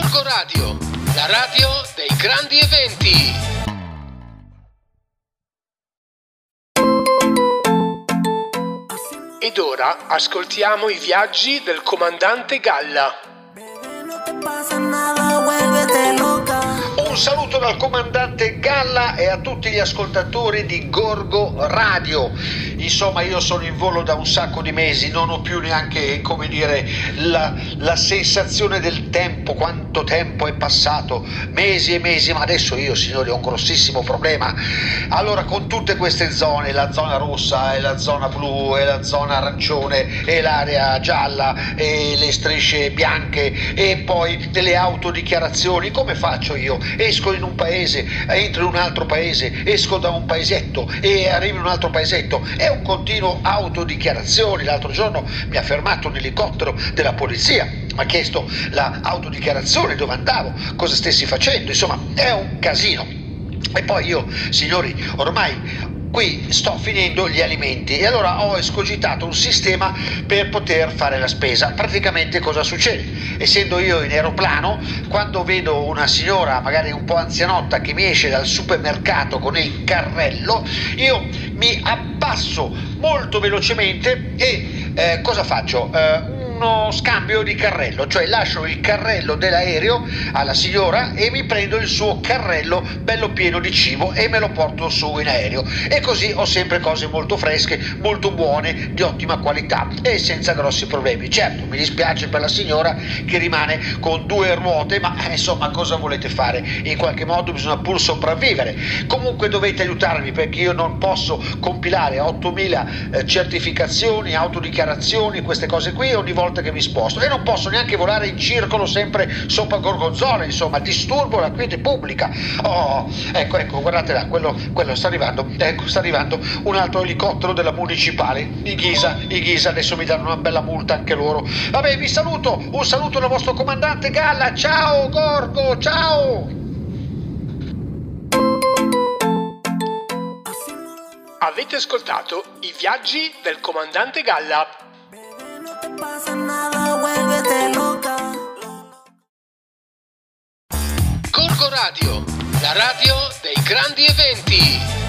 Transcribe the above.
Gorgo Radio, la radio dei grandi eventi. Ed ora ascoltiamo i viaggi del comandante Galla. Un saluto dal comandante Galla e a tutti gli ascoltatori di Gorgo Radio. Insomma, io sono in volo da un sacco di mesi, non ho più neanche, come dire, la, la sensazione del tempo, quanto tempo è passato, mesi e mesi, ma adesso io, signori, ho un grossissimo problema. Allora, con tutte queste zone, la zona rossa e la zona blu e la zona arancione e l'area gialla e le strisce bianche e poi le autodichiarazioni, come faccio io? Esco in un paese, entro in un altro paese, esco da un paesetto e arrivo in un altro paesetto. È un continuo autodichiarazioni. L'altro giorno mi ha fermato un elicottero della polizia, mi ha chiesto l'autodichiarazione, dove andavo, cosa stessi facendo, insomma è un casino. E poi io, signori, ormai qui sto finendo gli alimenti e allora ho escogitato un sistema per poter fare la spesa. Praticamente cosa succede? Essendo io in aeroplano, quando vedo una signora magari un po' anzianotta che mi esce dal supermercato con il carrello, io mi abbasso molto velocemente e eh, cosa faccio? Eh, uno scambio di carrello, cioè lascio il carrello dell'aereo alla signora e mi prendo il suo carrello bello pieno di cibo e me lo porto su in aereo. E così ho sempre cose molto fresche, molto buone, di ottima qualità e senza grossi problemi. Certo, mi dispiace per la signora che rimane con due ruote, ma eh, insomma cosa volete fare? In qualche modo bisogna pur sopravvivere. Comunque dovete aiutarmi perché io non posso compilare 8000 eh, certificazioni, autodichiarazioni, queste cose qui ogni volta volta che mi sposto e non posso neanche volare in circolo sempre sopra Gorgonzola, insomma, disturbo la quiete pubblica. Oh, ecco, ecco, guardate là, quello, quello sta arrivando, ecco, sta arrivando un altro elicottero della municipale di Ghisa, i Ghisa, adesso mi danno una bella multa anche loro. Vabbè, vi saluto, un saluto dal vostro comandante Galla, ciao Gorgo, ciao! Avete ascoltato i viaggi del comandante Galla. Gorgo Radio, la radio dei grandi eventi.